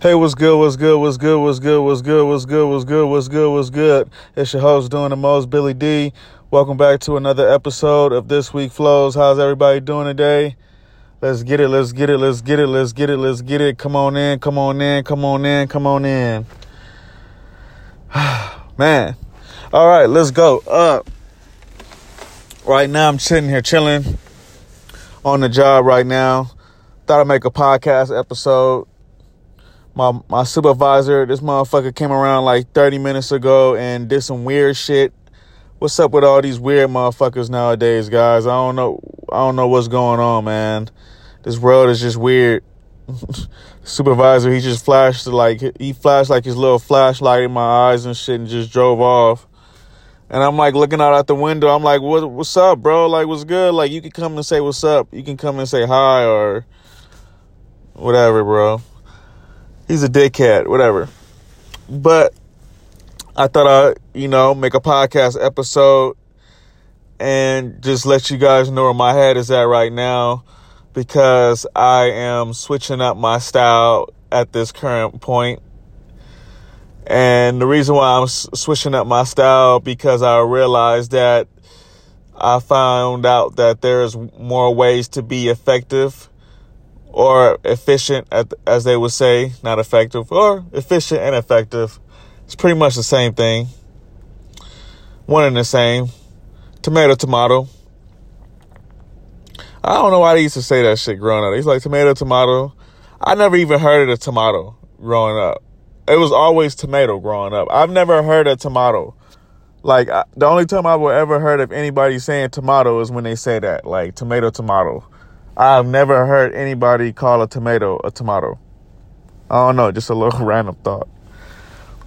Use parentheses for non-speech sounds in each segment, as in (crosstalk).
Hey, what's good? What's good? What's good? What's good? What's good? What's good? What's good? What's good? What's good? It's your host doing the most, Billy D. Welcome back to another episode of This Week Flows. How's everybody doing today? Let's get it. Let's get it. Let's get it. Let's get it. Let's get it. Come on in. Come on in. Come on in. Come on in. (sighs) Man. All right, let's go. Uh right now I'm sitting here chilling on the job right now. Thought I'd make a podcast episode my my supervisor, this motherfucker came around like 30 minutes ago and did some weird shit. What's up with all these weird motherfuckers nowadays, guys? I don't know I don't know what's going on, man. This world is just weird. (laughs) supervisor, he just flashed like he flashed like his little flashlight in my eyes and shit and just drove off. And I'm like looking out at the window. I'm like, what, what's up, bro? Like, what's good? Like, you can come and say what's up. You can come and say hi or whatever, bro he's a dickhead, whatever. But I thought I'd, you know, make a podcast episode and just let you guys know where my head is at right now because I am switching up my style at this current point. And the reason why I'm switching up my style because I realized that I found out that there's more ways to be effective or efficient, as they would say, not effective, or efficient and effective. It's pretty much the same thing. One and the same. Tomato, tomato. I don't know why they used to say that shit growing up. He's like tomato, tomato. I never even heard of a tomato growing up. It was always tomato growing up. I've never heard of tomato. Like the only time I've ever heard of anybody saying tomato is when they say that, like tomato, tomato. I've never heard anybody call a tomato a tomato. I don't know, just a little (laughs) random thought.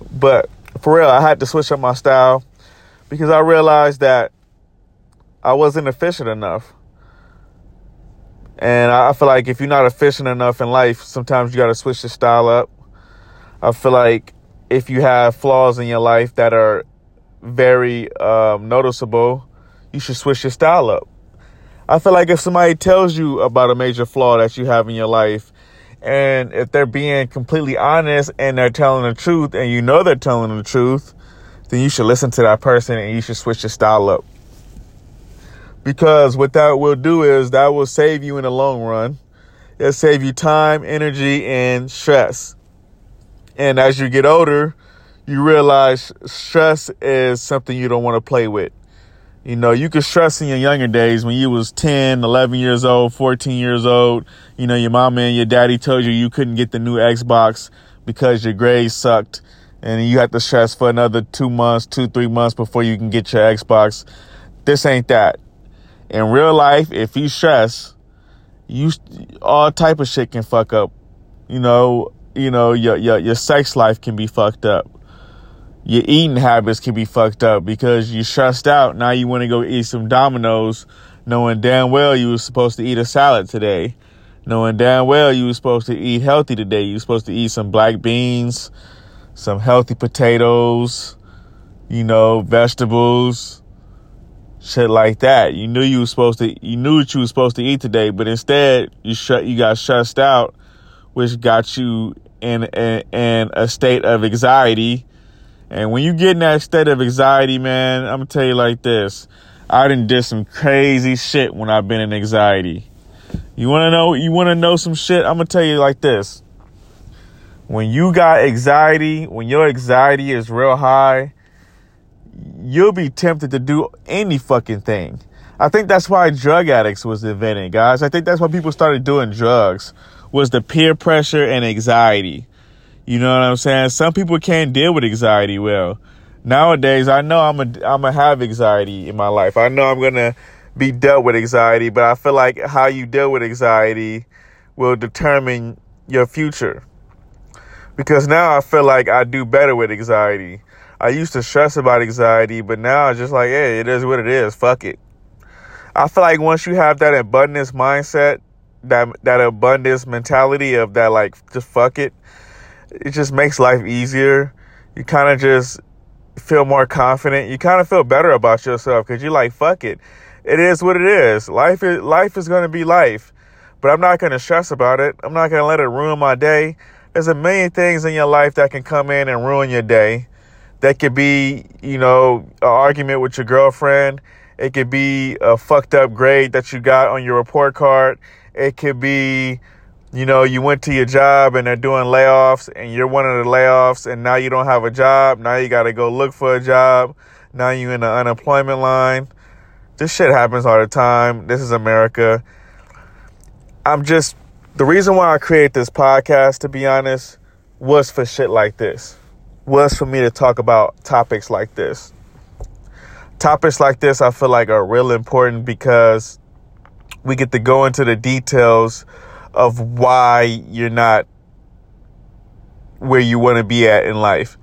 But for real, I had to switch up my style because I realized that I wasn't efficient enough. And I feel like if you're not efficient enough in life, sometimes you got to switch your style up. I feel like if you have flaws in your life that are very um, noticeable, you should switch your style up. I feel like if somebody tells you about a major flaw that you have in your life, and if they're being completely honest and they're telling the truth, and you know they're telling the truth, then you should listen to that person and you should switch your style up. Because what that will do is that will save you in the long run. It'll save you time, energy, and stress. And as you get older, you realize stress is something you don't want to play with. You know, you could stress in your younger days when you was 10, 11 years old, 14 years old. You know, your mama and your daddy told you you couldn't get the new Xbox because your grades sucked. And you had to stress for another two months, two, three months before you can get your Xbox. This ain't that. In real life, if you stress, you, all type of shit can fuck up. You know, you know, your, your, your sex life can be fucked up your eating habits can be fucked up because you stressed out. Now you want to go eat some Domino's, knowing damn well you were supposed to eat a salad today, knowing damn well you were supposed to eat healthy today. You were supposed to eat some black beans, some healthy potatoes, you know, vegetables, shit like that. You knew you were supposed to, you knew what you were supposed to eat today, but instead you shut, you got stressed out, which got you in, in, in a state of anxiety and when you get in that state of anxiety, man, I'm gonna tell you like this. I done did some crazy shit when I've been in anxiety. You wanna know, you wanna know some shit? I'm gonna tell you like this. When you got anxiety, when your anxiety is real high, you'll be tempted to do any fucking thing. I think that's why drug addicts was invented, guys. I think that's why people started doing drugs was the peer pressure and anxiety. You know what I'm saying? Some people can't deal with anxiety well. Nowadays, I know I'm a, I'm gonna have anxiety in my life. I know I'm gonna be dealt with anxiety, but I feel like how you deal with anxiety will determine your future. Because now I feel like I do better with anxiety. I used to stress about anxiety, but now it's just like, hey, it is what it is. Fuck it. I feel like once you have that abundance mindset, that that abundance mentality of that like just fuck it, it just makes life easier. You kind of just feel more confident. You kind of feel better about yourself because you're like, fuck it. It is what it is. Life is life is going to be life, but I'm not going to stress about it. I'm not going to let it ruin my day. there's a million things in your life that can come in and ruin your day. That could be, you know, an argument with your girlfriend. It could be a fucked up grade that you got on your report card. It could be, you know, you went to your job and they're doing layoffs and you're one of the layoffs and now you don't have a job. Now you got to go look for a job. Now you're in the unemployment line. This shit happens all the time. This is America. I'm just, the reason why I created this podcast, to be honest, was for shit like this, was for me to talk about topics like this. Topics like this, I feel like are real important because we get to go into the details of why you're not where you want to be at in life.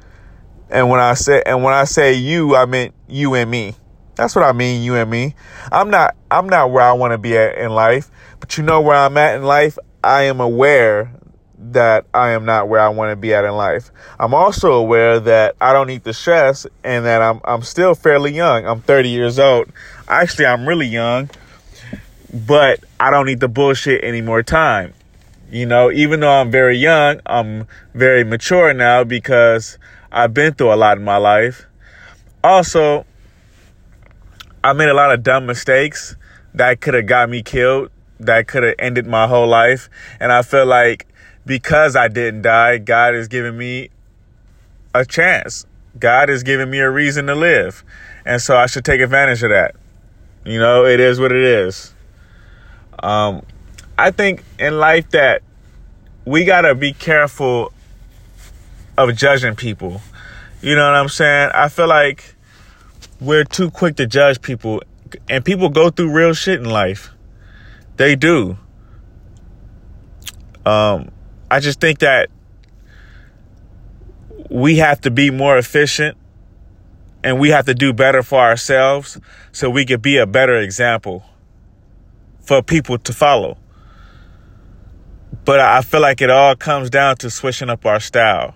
And when I say and when I say you, I meant you and me. That's what I mean, you and me. I'm not I'm not where I want to be at in life, but you know where I'm at in life? I am aware that I am not where I want to be at in life. I'm also aware that I don't need the stress and that I'm I'm still fairly young. I'm 30 years old. Actually, I'm really young, but I don't need the bullshit any more time. You know, even though I'm very young, I'm very mature now because I've been through a lot in my life. Also, I made a lot of dumb mistakes that could have got me killed, that could have ended my whole life. And I feel like because I didn't die, God is giving me a chance. God is giving me a reason to live. And so I should take advantage of that. You know, it is what it is. Um, I think in life that we got to be careful of judging people. You know what I'm saying? I feel like we're too quick to judge people, and people go through real shit in life. They do. Um, I just think that we have to be more efficient and we have to do better for ourselves so we could be a better example for people to follow. But I feel like it all comes down to switching up our style.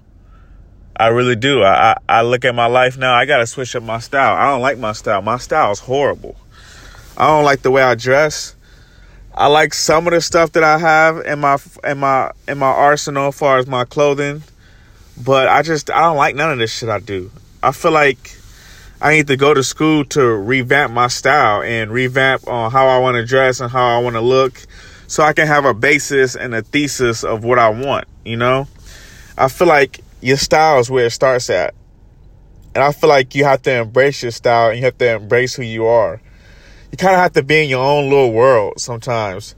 I really do. I, I, I look at my life now. I gotta switch up my style. I don't like my style. My style is horrible. I don't like the way I dress. I like some of the stuff that I have in my in my in my arsenal as far as my clothing, but I just I don't like none of this shit I do. I feel like I need to go to school to revamp my style and revamp on how I want to dress and how I want to look so I can have a basis and a thesis of what I want, you know? I feel like your style is where it starts at. And I feel like you have to embrace your style and you have to embrace who you are. You kind of have to be in your own little world sometimes.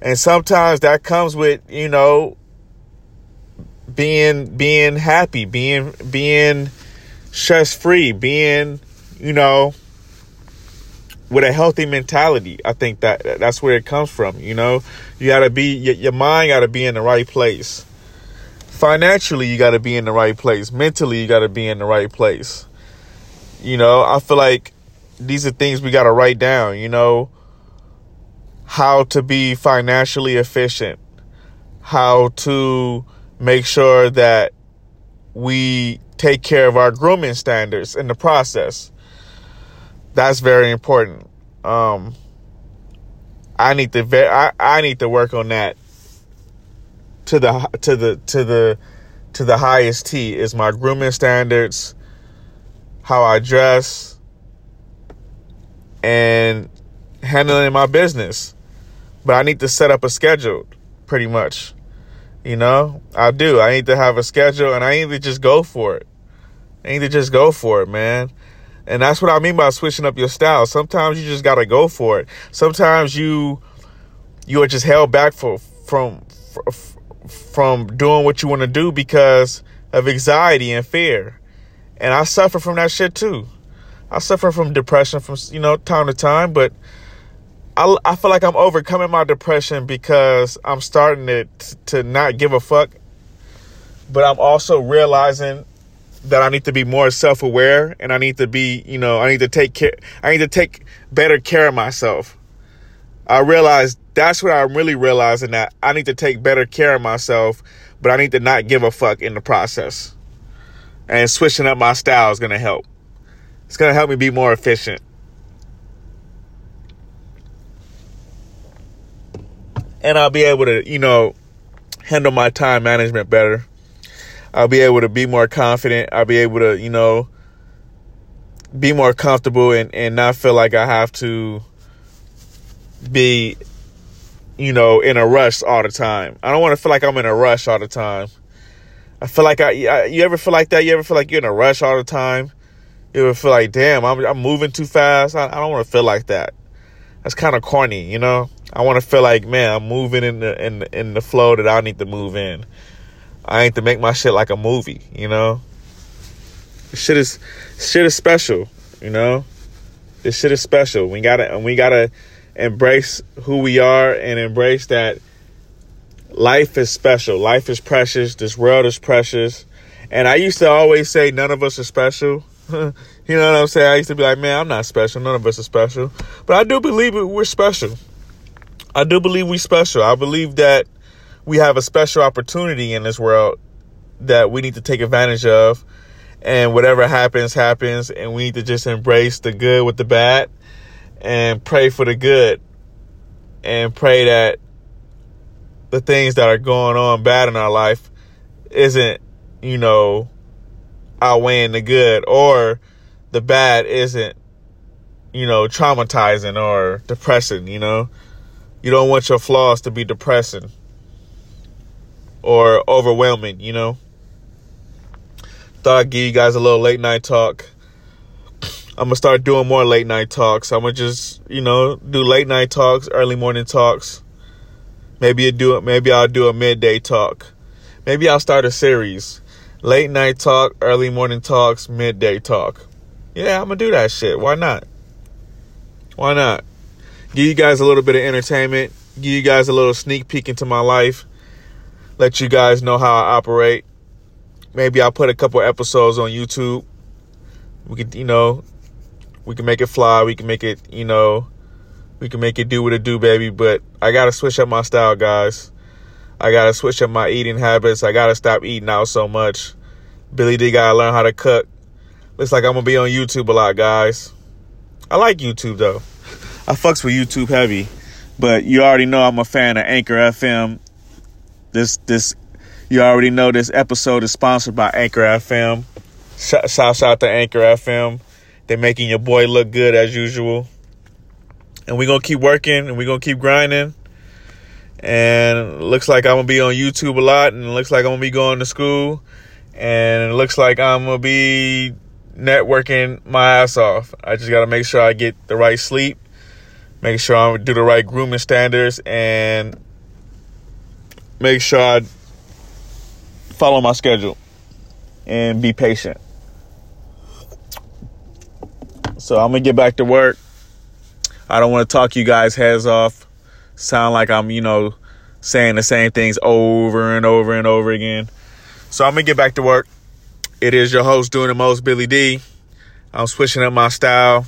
And sometimes that comes with, you know, being being happy, being being stress free, being, you know, with a healthy mentality. I think that that's where it comes from, you know. You got to be your, mind got to be in the right place. Financially you got to be in the right place. Mentally you got to be in the right place. You know i feel like these are things we got to write down you know? How to be financially efficient. How to make sure that we take care of our grooming standards in the process that's very important um i need to ve- I, I need to work on that to the to the to the to the highest T is my grooming standards, how I dress, and handling my business. But I need to set up a schedule, pretty much. You know, I do. I need to have a schedule, and I need to just go for it. I need to just go for it, man. And that's what I mean by switching up your style. Sometimes you just gotta go for it. Sometimes you you are just held back for from from doing what you want to do because of anxiety and fear. And I suffer from that shit too. I suffer from depression from, you know, time to time, but I, I feel like I'm overcoming my depression because I'm starting to, to not give a fuck. But I'm also realizing that I need to be more self aware and I need to be, you know, I need to take care, I need to take better care of myself. I realized that's what I'm really realizing that I need to take better care of myself, but I need to not give a fuck in the process. And switching up my style is going to help. It's going to help me be more efficient. And I'll be able to, you know, handle my time management better. I'll be able to be more confident. I'll be able to, you know, be more comfortable and, and not feel like I have to be, you know, in a rush all the time. I don't want to feel like I'm in a rush all the time. I feel like I, you ever feel like that? You ever feel like you're in a rush all the time? You ever feel like, damn, I'm, I'm moving too fast? I, I don't want to feel like that. That's kind of corny, you know? I want to feel like, man, I'm moving in the, in, the, in the flow that I need to move in. I need to make my shit like a movie, you know? Shit is, shit is special, you know? This shit is special. We gotta, and we gotta embrace who we are and embrace that life is special. Life is precious. This world is precious. And I used to always say none of us are special. (laughs) you know what I'm saying? I used to be like, man, I'm not special. None of us are special. But I do believe we're special. I do believe we're special. I believe that we have a special opportunity in this world that we need to take advantage of. And whatever happens, happens. And we need to just embrace the good with the bad and pray for the good and pray that the things that are going on bad in our life isn't, you know, outweighing the good or the bad isn't, you know, traumatizing or depressing, you know. You don't want your flaws to be depressing or overwhelming, you know. Thought I'd give you guys a little late night talk. (sniffs) I'm gonna start doing more late night talks. I'm gonna just, you know, do late night talks, early morning talks Maybe do it. Maybe I'll do a midday talk. Maybe I'll start a series. Late night talk, early morning talks, midday talk. Yeah, I'm gonna do that shit. Why not? Why not? Give you guys a little bit of entertainment. Give you guys a little sneak peek into my life. Let you guys know how I operate. Maybe I'll put a couple episodes on YouTube. We could, you know, we can make it fly. We can make it, you know, we can make it do what it do, baby. But I gotta switch up my style, guys. I gotta switch up my eating habits. I gotta stop eating out so much. Billy D gotta learn how to cook. Looks like I'm gonna be on YouTube a lot, guys. I like YouTube though. I fucks with YouTube heavy. But you already know I'm a fan of Anchor FM. This this you already know this episode is sponsored by Anchor FM. Shout out to Anchor FM. They're making your boy look good as usual and we're gonna keep working and we're gonna keep grinding. And looks like I'm gonna be on YouTube a lot, and looks like I'm gonna be going to school, and it looks like I'm gonna be networking my ass off. I just gotta make sure I get the right sleep, make sure I do the right grooming standards, and make sure I follow my schedule and be patient. So I'm gonna get back to work I don't want to talk you guys' heads off. Sound like I'm, you know, saying the same things over and over and over again. So I'm to get back to work. It is your host doing the most, Billy D. I'm switching up my style.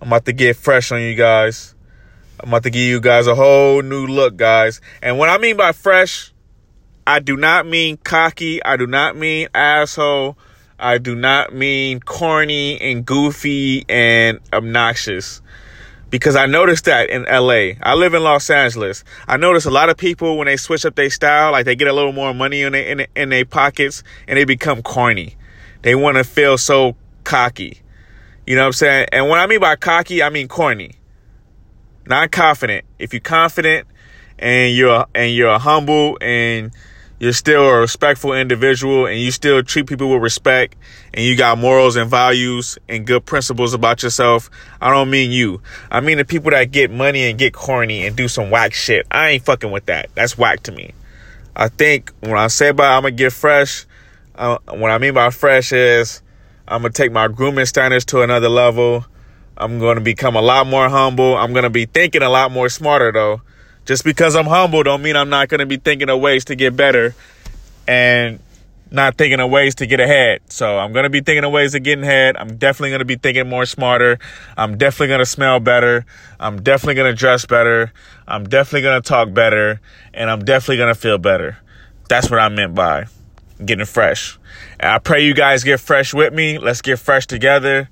I'm about to get fresh on you guys. I'm about to give you guys a whole new look, guys. And what I mean by fresh, I do not mean cocky. I do not mean asshole. I do not mean corny and goofy and obnoxious because I noticed that in LA. I live in Los Angeles. I notice a lot of people when they switch up their style, like they get a little more money in their, in, in their pockets and they become corny. They want to feel so cocky. You know what I'm saying? And what I mean by cocky, I mean corny. Not confident. If you're confident and you're and you're humble and you're still a respectful individual and you still treat people with respect and you got morals and values and good principles about yourself, I don't mean you. I mean the people that get money and get corny and do some whack shit. I ain't fucking with that. That's whack to me. I think when I say about I'm gonna get fresh, uh, what I mean by fresh is I'm gonna take my grooming standards to another level. I'm gonna become a lot more humble. I'm gonna be thinking a lot more smarter though just because I'm humble don't mean I'm not going to be thinking of ways to get better and not thinking of ways to get ahead. So I'm going to be thinking of ways of getting ahead. I'm definitely going to be thinking more smarter. I'm definitely going to smell better. I'm definitely going to dress better. I'm definitely going to talk better and I'm definitely going to feel better. That's what I meant by getting fresh. And I pray you guys get fresh with me. Let's get fresh together.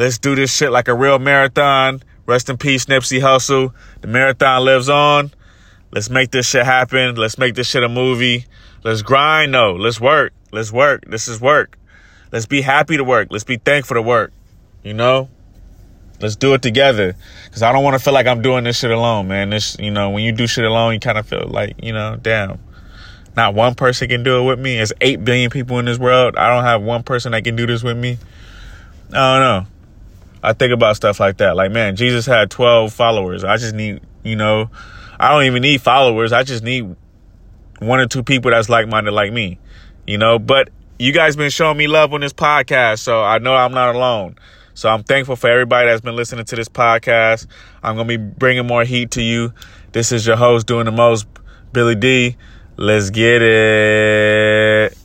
Let's do this shit like a real marathon. Rest in peace, Nipsey Hussle. The marathon lives on. Let's make this shit happen. Let's make this shit a movie. Let's grind. though. let's work. Let's work. This is work. Let's be happy to work. Let's be thankful to work. You know? Let's do it together. Cause I don't want to feel like I'm doing this shit alone, man. This, you know, when you do shit alone, you kind of feel like, you know, damn. Not one person can do it with me. There's 8 billion people in this world. I don't have one person that can do this with me. I don't know. I think about stuff like that. Like, man, Jesus had 12 followers. I just need, you know, I don't even need followers. I just need one or two people that's like minded like me, you know. But you guys been showing me love on this podcast, so I know I'm not alone. So I'm thankful for everybody that's been listening to this podcast. I'm gonna be bringing more heat to you. This is your host doing the most, Billy D. Let's get it.